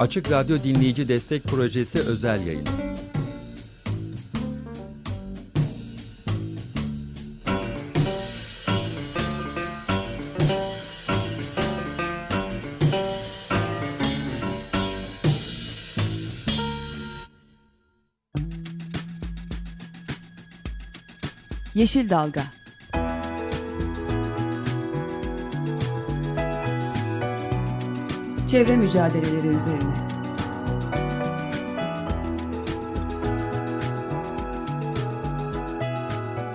Açık Radyo Dinleyici Destek Projesi özel yayını. Yeşil Dalga Çevre mücadeleleri üzerine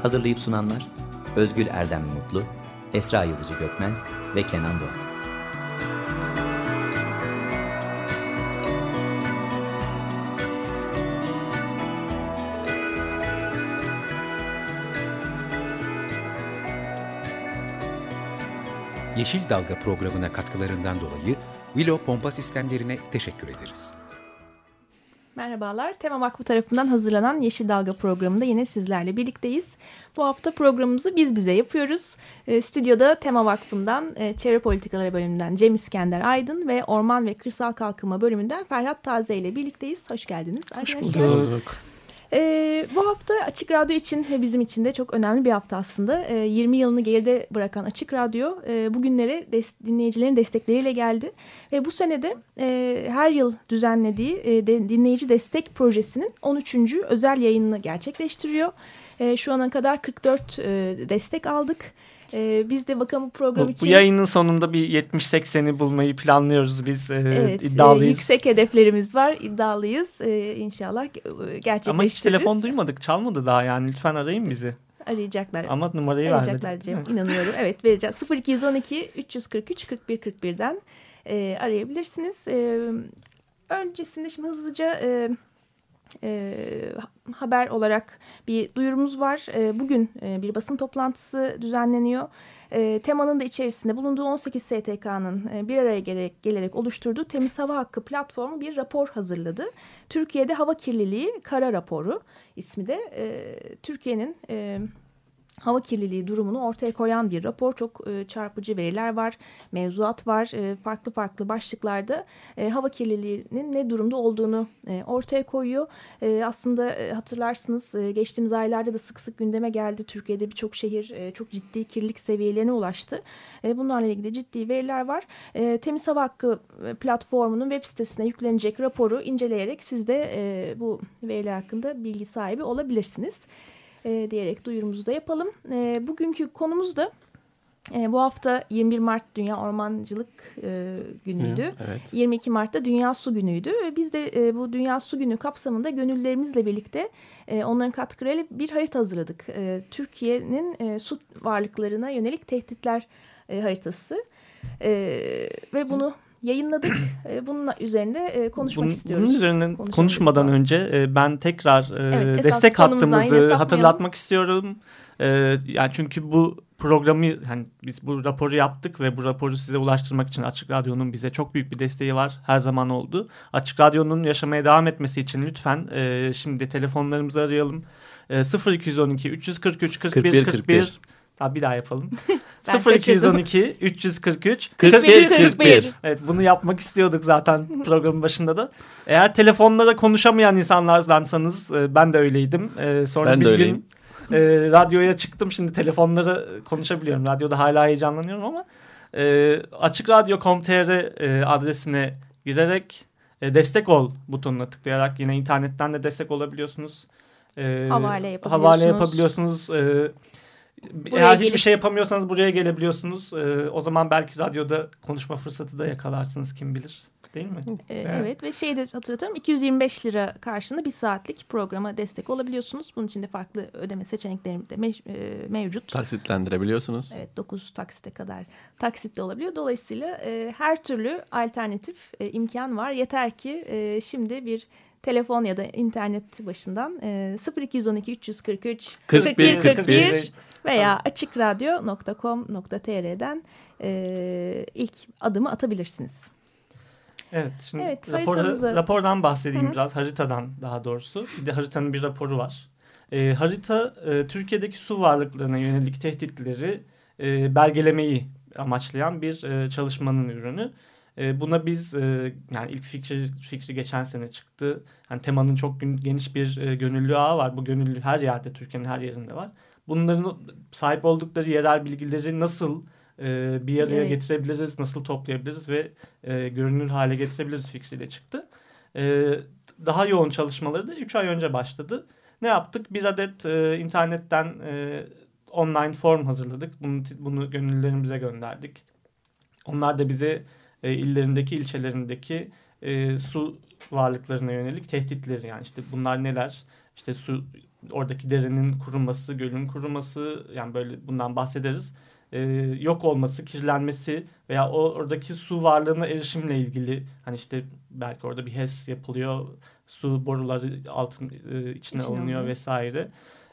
Hazırlayıp sunanlar Özgül Erdem Mutlu, Esra Yazıcı Gökmen ve Kenan Doğan. Yeşil Dalga programına katkılarından dolayı Willow Pompa Sistemlerine teşekkür ederiz. Merhabalar, Tema Vakfı tarafından hazırlanan Yeşil Dalga programında yine sizlerle birlikteyiz. Bu hafta programımızı biz bize yapıyoruz. E, stüdyoda Tema Vakfı'ndan, e, Çevre Politikaları bölümünden Cem İskender Aydın ve Orman ve Kırsal Kalkınma bölümünden Ferhat Taze ile birlikteyiz. Hoş geldiniz arkadaşlar. Hoş bulduk. Ee, bu hafta Açık Radyo için ve bizim için de çok önemli bir hafta aslında. Ee, 20 yılını geride bırakan Açık Radyo e, bugünlere des dinleyicilerin destekleriyle geldi. Ve bu senede e, her yıl düzenlediği e, de, dinleyici destek projesinin 13. özel yayınını gerçekleştiriyor. E, şu ana kadar 44 e, destek aldık. Ee, biz de bakalım bu program bu, için... Bu yayının sonunda bir 70-80'i bulmayı planlıyoruz biz. Ee, evet, iddialıyız. E, yüksek hedeflerimiz var, iddialıyız. Ee, inşallah gerçekleştiririz. Ama hiç telefon duymadık, çalmadı daha yani. Lütfen arayın bizi. Arayacaklar. Ama numarayı Arayacaklar vermedik. Cem, inanıyorum. Evet vereceğiz. 0212 343 41 41'den e, arayabilirsiniz. E, öncesinde şimdi hızlıca... E, e, haber olarak bir duyurumuz var. E, bugün e, bir basın toplantısı düzenleniyor. E, temanın da içerisinde bulunduğu 18 STK'nın e, bir araya gelerek, gelerek oluşturduğu Temiz Hava Hakkı platformu bir rapor hazırladı. Türkiye'de hava kirliliği kara raporu ismi de e, Türkiye'nin... E, hava kirliliği durumunu ortaya koyan bir rapor. Çok e, çarpıcı veriler var, mevzuat var. E, farklı farklı başlıklarda e, hava kirliliğinin ne durumda olduğunu e, ortaya koyuyor. E, aslında e, hatırlarsınız e, geçtiğimiz aylarda da sık sık gündeme geldi. Türkiye'de birçok şehir e, çok ciddi kirlilik seviyelerine ulaştı. E, bunlarla ilgili ciddi veriler var. E, Temiz Hava Hakkı e, platformunun web sitesine yüklenecek raporu inceleyerek siz de e, bu veriler hakkında bilgi sahibi olabilirsiniz e, diyerek duyurumuzu da yapalım. E, bugünkü konumuz da e, bu hafta 21 Mart Dünya Ormancılık e, Günü'ydü. Hı, evet. 22 Mart'ta Dünya Su Günü'ydü. Ve biz de e, bu Dünya Su Günü kapsamında gönüllerimizle birlikte e, onların katkılarıyla bir harita hazırladık. E, Türkiye'nin e, su varlıklarına yönelik tehditler e, haritası. E, ve bunu yayınladık. E, bunun üzerinde e, konuşmak bunun, istiyoruz. Bunun üzerine konuşmadan önce e, ben tekrar evet, destek hattımızı hatırlatmak istiyorum. Yani çünkü bu programı hani biz bu raporu yaptık ve bu raporu size ulaştırmak için Açık Radyo'nun bize çok büyük bir desteği var. Her zaman oldu. Açık Radyo'nun yaşamaya devam etmesi için lütfen şimdi telefonlarımızı arayalım. 0212 343 41 41, 41 Tamam bir daha yapalım. 0212 343 41 41. Evet bunu yapmak istiyorduk zaten programın başında da. Eğer telefonlara konuşamayan insanlardansanız e, ben de öyleydim. E, sonra ben bir de öyleyim. gün e, radyoya çıktım. Şimdi telefonlara konuşabiliyorum. Radyoda hala heyecanlanıyorum ama e, açıkradyo.com.tr e, adresine girerek e, destek ol butonuna tıklayarak yine internetten de destek olabiliyorsunuz. E, havale yapabiliyorsunuz. Havale yapabiliyorsunuz. E, Buraya Eğer gelip... hiçbir şey yapamıyorsanız buraya gelebiliyorsunuz. Ee, o zaman belki radyoda konuşma fırsatı da yakalarsınız kim bilir. Değil mi? Ee, evet. evet ve şeyi de hatırlatalım 225 lira karşılığında bir saatlik programa destek olabiliyorsunuz. Bunun için de farklı ödeme seçenekleri de mev e, mevcut. Taksitlendirebiliyorsunuz. Evet 9 taksite kadar taksitli olabiliyor. Dolayısıyla e, her türlü alternatif e, imkan var. Yeter ki e, şimdi bir telefon ya da internet başından e, 0212 343 41 41, 41 veya açıkradyo.com.tr'den e, ilk adımı atabilirsiniz. Evet, şimdi evet, rapor, rapordan bahsedeyim Hı -hı. biraz, haritadan daha doğrusu. Bir de haritanın bir raporu var. E, harita e, Türkiye'deki su varlıklarına yönelik tehditleri e, belgelemeyi amaçlayan bir e, çalışmanın ürünü. E, buna biz e, yani ilk fikri, fikri geçen sene çıktı. Yani temanın çok geniş bir e, gönüllü ağı var. Bu gönüllü her yerde Türkiye'nin her yerinde var. Bunların sahip oldukları yerel bilgileri nasıl e, bir araya evet. getirebiliriz, nasıl toplayabiliriz ve e, görünür hale getirebiliriz fikriyle çıktı. E, daha yoğun çalışmaları da 3 ay önce başladı. Ne yaptık? Bir adet e, internetten e, online form hazırladık. Bunu, bunu gönüllülerimize gönderdik. Onlar da bize e, illerindeki, ilçelerindeki e, su varlıklarına yönelik tehditleri yani işte bunlar neler? İşte su oradaki derenin kuruması, gölün kuruması yani böyle bundan bahsederiz. E, yok olması, kirlenmesi veya o oradaki su varlığına erişimle ilgili hani işte belki orada bir HES yapılıyor, su boruları altın e, içine İçin alınıyor alıyor. vesaire.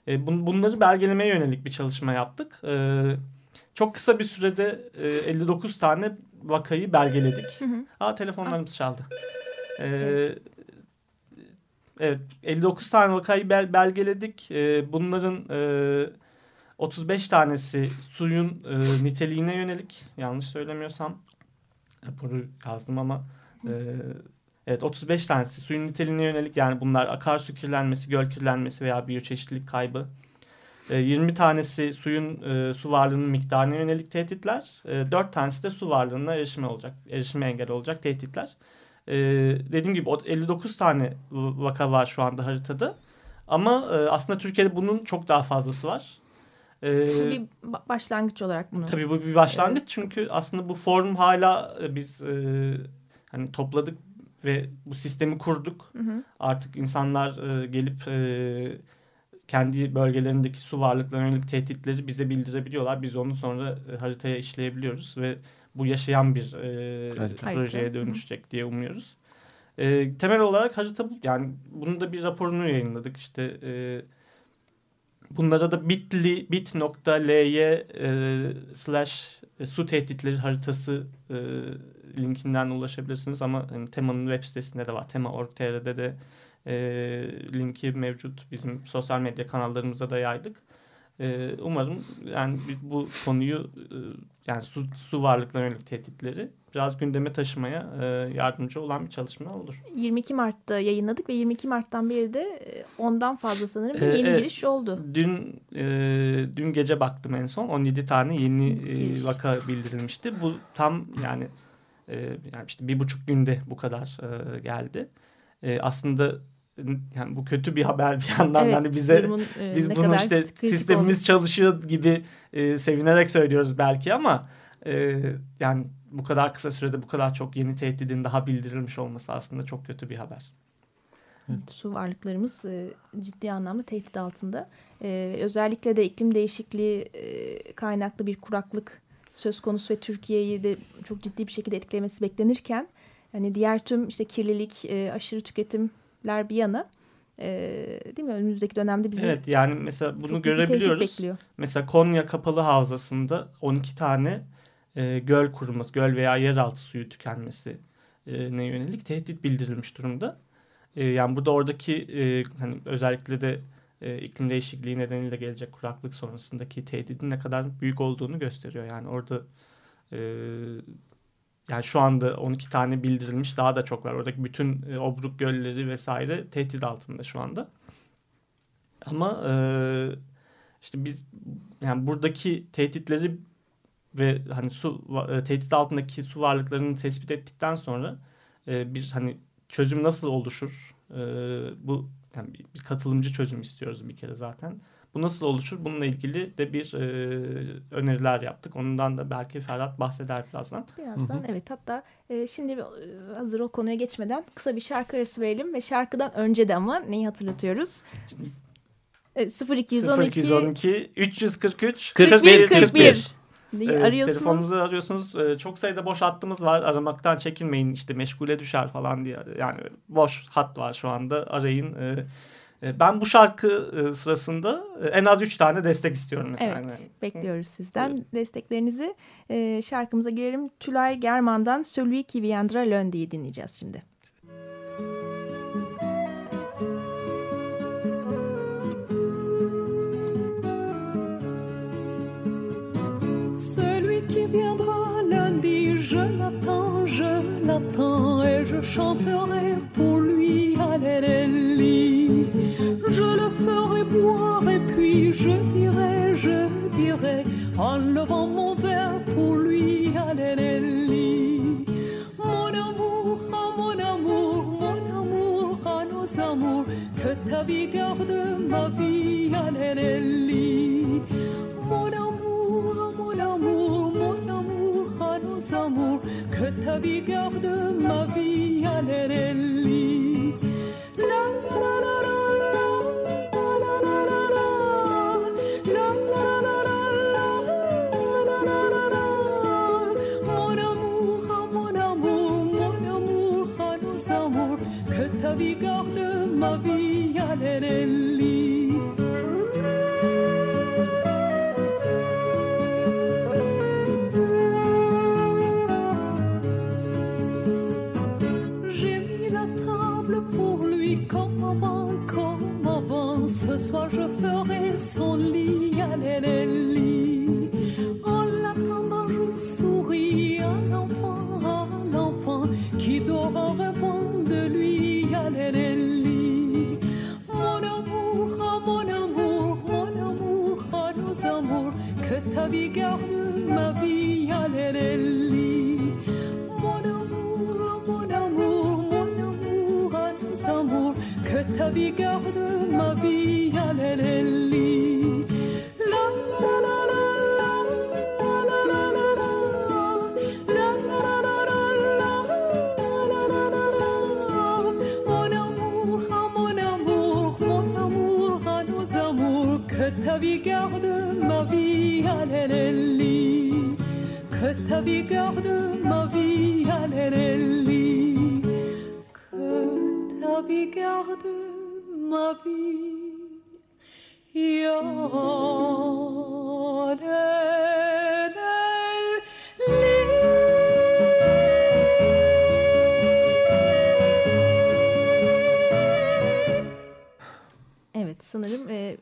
E, bun, bunları belgelemeye yönelik bir çalışma yaptık. E, çok kısa bir sürede e, 59 tane vakayı belgeledik. Hı hı. Aa telefonlarımız çaldı. Ee, evet. evet 59 tane vakayı bel belgeledik. Ee, bunların e, 35 tanesi suyun e, niteliğine yönelik. Yanlış söylemiyorsam raporu yazdım ama e, evet 35 tanesi suyun niteliğine yönelik yani bunlar akarsu kirlenmesi, göl kirlenmesi veya biyoçeşitlilik kaybı 20 ee, tanesi suyun e, su varlığının miktarına yönelik tehditler. E, 4 tanesi de su varlığına erişime olacak, erişime engel olacak tehditler. E, dediğim gibi 59 tane vaka var şu anda haritada. Ama e, aslında Türkiye'de bunun çok daha fazlası var. E, bir başlangıç olarak bunu. Tabii bu bir başlangıç evet. çünkü aslında bu form hala e, biz e, hani topladık ve bu sistemi kurduk. Hı hı. Artık insanlar e, gelip e, kendi bölgelerindeki su varlıklarına yönelik tehditleri bize bildirebiliyorlar. Biz onu sonra e, haritaya işleyebiliyoruz ve bu yaşayan bir e, projeye dönüşecek diye umuyoruz. E, temel olarak harita yani bunun da bir raporunu yayınladık. İşte e, bunlara da bitly bit.ly e, slash e, su tehditleri haritası e, linkinden ulaşabilirsiniz ama yani, temanın web sitesinde de var. Tema.org.tr'de de e, linki mevcut. Bizim sosyal medya kanallarımıza da yaydık. E, umarım yani bu konuyu e, yani su, su varlıklarına yönelik tehditleri biraz gündeme taşımaya e, yardımcı olan bir çalışma olur. 22 Mart'ta yayınladık ve 22 Mart'tan beri de e, ondan fazla sanırım bir yeni ee, giriş oldu. Dün e, dün gece baktım en son 17 tane yeni e, vaka bildirilmişti. Bu tam yani e, yani işte bir buçuk günde bu kadar e, geldi. E, aslında yani bu kötü bir haber bir yandan evet, hani bize durumun, e, biz bunu işte sistemimiz oldu. çalışıyor gibi e, sevinerek söylüyoruz belki ama e, yani bu kadar kısa sürede bu kadar çok yeni tehdidin daha bildirilmiş olması aslında çok kötü bir haber. Evet. Su varlıklarımız e, ciddi anlamda tehdit altında. E, özellikle de iklim değişikliği e, kaynaklı bir kuraklık söz konusu ve Türkiye'yi de çok ciddi bir şekilde etkilemesi beklenirken hani diğer tüm işte kirlilik, e, aşırı tüketim ler bir yana e, değil mi önümüzdeki dönemde bizi Evet yani mesela bunu görebiliyoruz. Mesela Konya Kapalı Havzası'nda 12 tane e, göl kuruması, göl veya yeraltı suyu tükenmesi ne yönelik tehdit bildirilmiş durumda. E, yani burada oradaki e, hani özellikle de e, iklim değişikliği nedeniyle gelecek kuraklık sonrasındaki tehdidin ne kadar büyük olduğunu gösteriyor. Yani orada e, yani şu anda 12 tane bildirilmiş daha da çok var. Oradaki bütün e, obruk gölleri vesaire tehdit altında şu anda. Ama e, işte biz yani buradaki tehditleri ve hani su e, tehdit altındaki su varlıklarını tespit ettikten sonra e, bir hani çözüm nasıl oluşur? E, bu yani bir katılımcı çözüm istiyoruz bir kere zaten. Bu nasıl oluşur? Bununla ilgili de bir e, öneriler yaptık. Ondan da belki Ferhat bahseder birazdan. Birazdan hı hı. evet hatta e, şimdi e, hazır o konuya geçmeden kısa bir şarkı arası verelim ve şarkıdan önce de ama neyi hatırlatıyoruz? Evet, 0212 0212 343 41 41. 41. Evet, arıyorsunuz. Telefonunuzu arıyorsunuz. Ee, çok sayıda boş hattımız var. Aramaktan çekinmeyin. İşte meşgule düşer falan diye. Yani boş hat var şu anda. Arayın. E, ben bu şarkı e, sırasında e, en az üç tane destek istiyorum mesela. Evet, bekliyoruz sizden evet. desteklerinizi. Şarkımıza girelim. Tülay German'dan Celui qui viendra lundi dinleyeceğiz şimdi. Celui qui viendra lundi, je l'attends, je chanterai pour lui, Alléluia. Je le ferai boire et puis je dirai, je dirai, en levant mon verre pour lui, Alléluia. Mon amour, ah mon amour, mon amour, à nos amours, que ta vie garde ma vie, Alléluia. Mon amour, mon amour, mon amour, à nos amours, que ta vie garde que ta vie garde ma vie, Alléluia. Que ta vie garde ma vie, Alléluia. Mon amour, mon amour, mon amour, à nos amours, que ta vie garde ma vie, Alléluia. Vie, Alléluia. Que ta vie garde ma vie, Alléluia. Que ta vie garde ma vie. Evet sanırım e,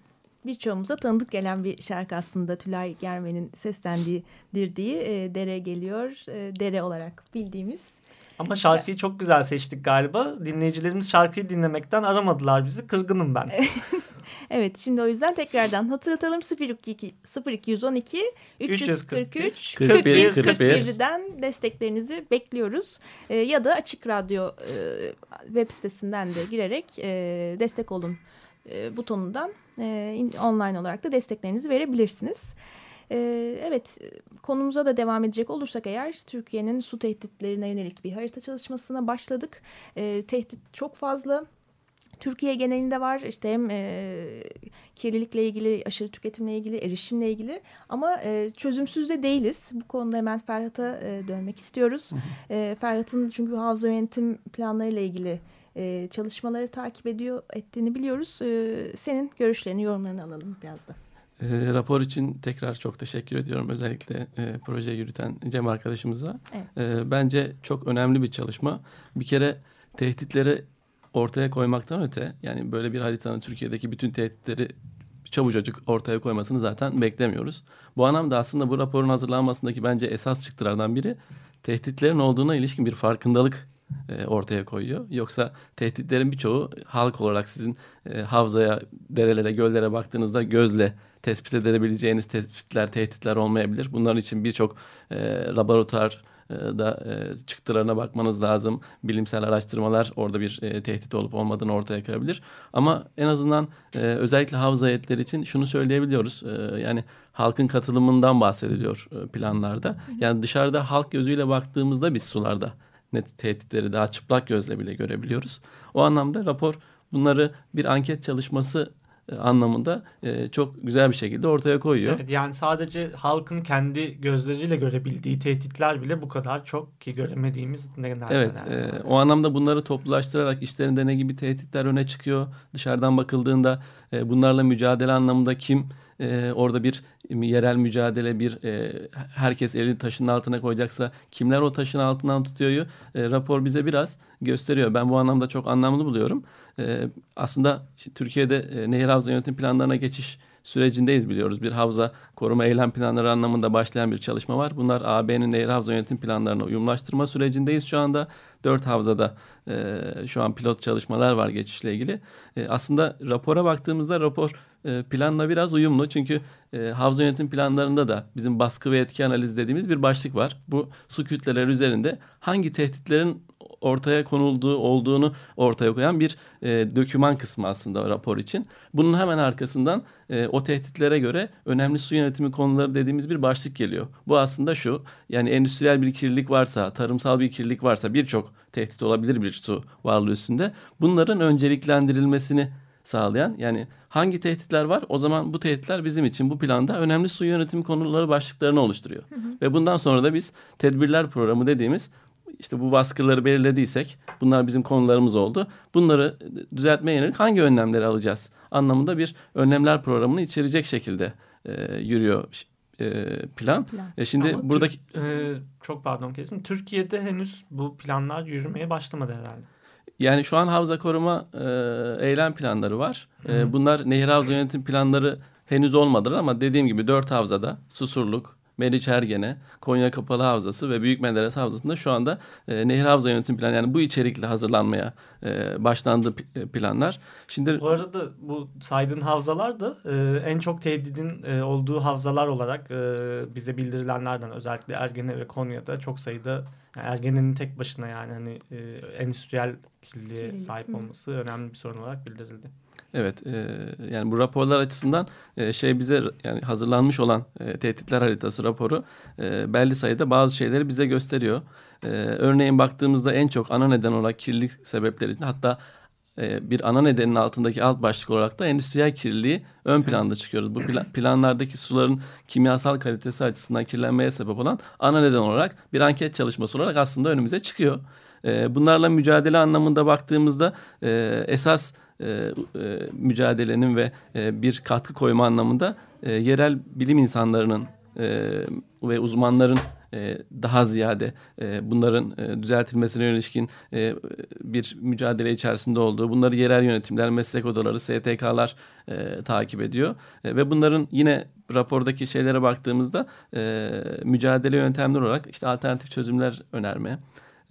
birçoğumuza tanıdık gelen bir şarkı aslında Tülay Germen'in seslendiği dirdiği e, Dere geliyor e, Dere olarak bildiğimiz. Ama şarkıyı çok güzel seçtik galiba. Dinleyicilerimiz şarkıyı dinlemekten aramadılar bizi. Kırgınım ben. Evet şimdi o yüzden tekrardan hatırlatalım 02, 0212 343 41 41'den desteklerinizi bekliyoruz. E, ya da Açık Radyo e, web sitesinden de girerek e, destek olun e, butonundan e, in, online olarak da desteklerinizi verebilirsiniz. E, evet konumuza da devam edecek olursak eğer Türkiye'nin su tehditlerine yönelik bir harita çalışmasına başladık. Tehdit çok fazla. Türkiye genelinde var işte hem e, kirlilikle ilgili, aşırı tüketimle ilgili, erişimle ilgili ama e, çözümsüz de değiliz. Bu konuda hemen Ferhat'a e, dönmek istiyoruz. E, Ferhat'ın çünkü havza yönetim planlarıyla ilgili e, çalışmaları takip ediyor ettiğini biliyoruz. E, senin görüşlerini, yorumlarını alalım biraz da. E, rapor için tekrar çok teşekkür ediyorum. Özellikle e, projeyi yürüten Cem arkadaşımıza. Evet. E, bence çok önemli bir çalışma. Bir kere tehditleri ortaya koymaktan öte yani böyle bir haritanın Türkiye'deki bütün tehditleri çabucacık ortaya koymasını zaten beklemiyoruz. Bu anlamda aslında bu raporun hazırlanmasındaki bence esas çıktılardan biri tehditlerin olduğuna ilişkin bir farkındalık e, ortaya koyuyor. Yoksa tehditlerin birçoğu halk olarak sizin e, havzaya, derelere, göllere baktığınızda gözle tespit edebileceğiniz tespitler, tehditler olmayabilir. Bunların için birçok e, laboratuvar da e, çıktılarına bakmanız lazım. Bilimsel araştırmalar orada bir e, tehdit olup olmadığını ortaya koyabilir. Ama en azından e, özellikle havza heyetleri için şunu söyleyebiliyoruz. E, yani halkın katılımından bahsediliyor e, planlarda. Yani dışarıda halk gözüyle baktığımızda biz sularda net tehditleri daha çıplak gözle bile görebiliyoruz. O anlamda rapor bunları bir anket çalışması anlamında e, çok güzel bir şekilde ortaya koyuyor. Evet, yani sadece halkın kendi gözleriyle görebildiği tehditler bile bu kadar çok ki göremediğimiz neler Evet neler e, o anlamda bunları toplulaştırarak işlerinde ne gibi tehditler öne çıkıyor. Dışarıdan bakıldığında e, bunlarla mücadele anlamında kim e, orada bir yerel mücadele bir e, herkes elini taşın altına koyacaksa kimler o taşın altından tutuyor e, rapor bize biraz gösteriyor. Ben bu anlamda çok anlamlı buluyorum. E, aslında Türkiye'de e, nehir havza yönetim planlarına geçiş sürecindeyiz biliyoruz. Bir havza koruma eylem planları anlamında başlayan bir çalışma var. Bunlar AB'nin nehir havza yönetim planlarına uyumlaştırma sürecindeyiz şu anda. Dört havzada e, şu an pilot çalışmalar var geçişle ilgili. E, aslında rapora baktığımızda rapor e, planla biraz uyumlu. Çünkü e, havza yönetim planlarında da bizim baskı ve etki analiz dediğimiz bir başlık var. Bu su kütleleri üzerinde hangi tehditlerin ortaya konulduğu olduğunu ortaya koyan bir e, döküman kısmı aslında rapor için. Bunun hemen arkasından e, o tehditlere göre önemli su yönetimi konuları dediğimiz bir başlık geliyor. Bu aslında şu yani endüstriyel bir kirlilik varsa, tarımsal bir kirlilik varsa birçok tehdit olabilir bir su varlığı üstünde. Bunların önceliklendirilmesini sağlayan yani hangi tehditler var o zaman bu tehditler bizim için bu planda önemli su yönetimi konuları başlıklarını oluşturuyor. Hı hı. Ve bundan sonra da biz tedbirler programı dediğimiz işte bu baskıları belirlediysek bunlar bizim konularımız oldu. Bunları düzeltmeye yönelik hangi önlemleri alacağız anlamında bir önlemler programını içerecek şekilde e, yürüyor e, plan. plan. E şimdi Ama buradaki e, çok pardon kesin Türkiye'de henüz bu planlar yürümeye başlamadı herhalde. Yani şu an havza koruma e, eylem planları var. E, bunlar nehir havza yönetim planları henüz olmadılar ama dediğim gibi dört havzada Susurluk, Meriç Ergene, Konya Kapalı Havzası ve Büyük Menderes Havzası'nda şu anda e, nehir havza yönetim planı yani bu içerikle hazırlanmaya e, başlandı e, planlar. Şimdi bu arada bu saydığın havzalar da e, en çok tehdidin e, olduğu havzalar olarak e, bize bildirilenlerden özellikle Ergene ve Konya'da çok sayıda yani Ergene'nin tek başına yani hani e, endüstriyel kirliliğe sahip olması önemli bir sorun olarak bildirildi. Evet e, yani bu raporlar açısından e, şey bize yani hazırlanmış olan e, tehditler haritası raporu e, belli sayıda bazı şeyleri bize gösteriyor. E, örneğin baktığımızda en çok ana neden olarak kirlilik sebepleri hatta e, bir ana nedenin altındaki alt başlık olarak da endüstriyel kirliliği ön planda çıkıyoruz. Bu plan, planlardaki suların kimyasal kalitesi açısından kirlenmeye sebep olan ana neden olarak bir anket çalışması olarak aslında önümüze çıkıyor. E, bunlarla mücadele anlamında baktığımızda e, esas e, e, mücadelenin ve e, bir katkı koyma anlamında e, yerel bilim insanlarının e, ve uzmanların e, daha ziyade e, bunların e, düzeltilmesine ilişkin e, bir mücadele içerisinde olduğu, bunları yerel yönetimler, meslek odaları, STK'lar e, takip ediyor. E, ve bunların yine rapordaki şeylere baktığımızda e, mücadele yöntemleri olarak işte alternatif çözümler önerme,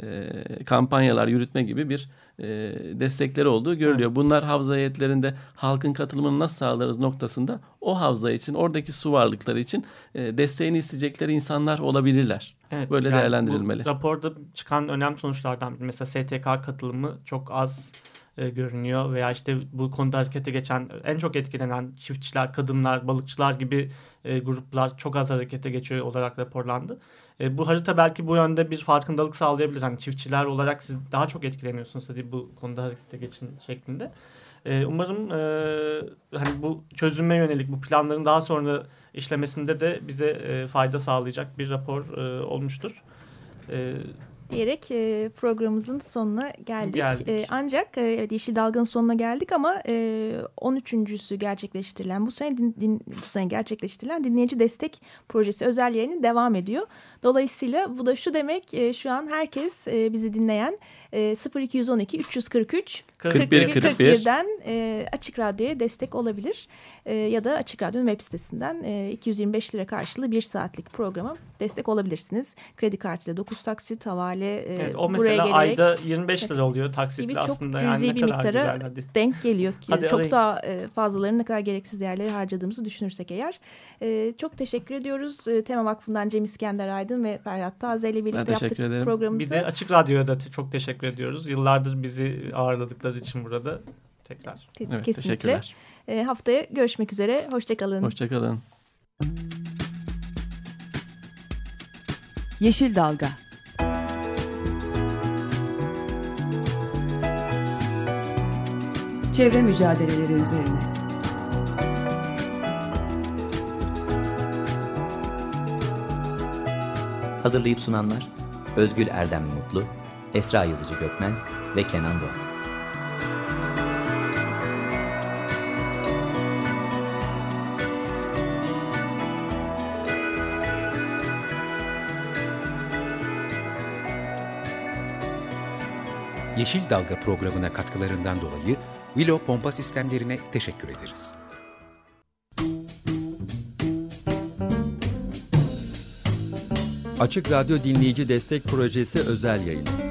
e, kampanyalar yürütme gibi bir e, destekleri olduğu görülüyor. Bunlar havza heyetlerinde halkın katılımını nasıl sağlarız noktasında o havza için oradaki su varlıkları için e, desteğini isteyecekleri insanlar olabilirler. Evet, Böyle yani değerlendirilmeli. Raporda çıkan önemli sonuçlardan mesela STK katılımı çok az e, görünüyor veya işte bu konuda harekete geçen en çok etkilenen çiftçiler, kadınlar, balıkçılar gibi e, gruplar çok az harekete geçiyor olarak raporlandı. E, bu harita belki bu yönde bir farkındalık sağlayabilir. Hani çiftçiler olarak siz daha çok etkileniyorsunuz hadi bu konuda harekete geçin şeklinde. E, umarım e, hani bu çözüme yönelik bu planların daha sonra işlemesinde de bize e, fayda sağlayacak bir rapor e, olmuştur. E, diyerek e, programımızın sonuna geldik. geldik. E, ancak e, evet, Yeşil Dalga'nın sonuna geldik ama e, 13.sü gerçekleştirilen bu sene din, din, bu sene gerçekleştirilen dinleyici destek projesi özel yayını devam ediyor. Dolayısıyla bu da şu demek e, şu an herkes e, bizi dinleyen e, 0212 343 41 41'den e, Açık Radyo'ya destek olabilir. E, ya da Açık Radyo'nun web sitesinden e, 225 lira karşılığı bir saatlik programa destek olabilirsiniz. Kredi kartıyla 9 taksit havale e, evet, o mesela gelerek, ayda 25 lira oluyor taksitle aslında yani ne bir kadar miktara güzel hadi. denk geliyor ki hadi çok arayın. daha e, fazlalarını ne kadar gereksiz değerleri harcadığımızı düşünürsek eğer. E, çok teşekkür ediyoruz. E, Tema Vakfı'ndan Cem İskender Aydın ve Ferhat Taze ile birlikte yaptık ederim. programımızı. Bir de Açık Radyo'ya da çok teşekkür ediyoruz. Yıllardır bizi ağırladıkları için burada tekrar. Evet, Kesinlikle. Teşekkürler. E, haftaya görüşmek üzere. Hoşçakalın. Hoşçakalın. Yeşil Dalga Çevre mücadeleleri üzerine Hazırlayıp sunanlar Özgül Erdem Mutlu, Esra Yazıcı Gökmen ve Kenan Doğan. Yeşil Dalga programına katkılarından dolayı Willow pompa sistemlerine teşekkür ederiz. Açık Radyo Dinleyici Destek Projesi özel yayını.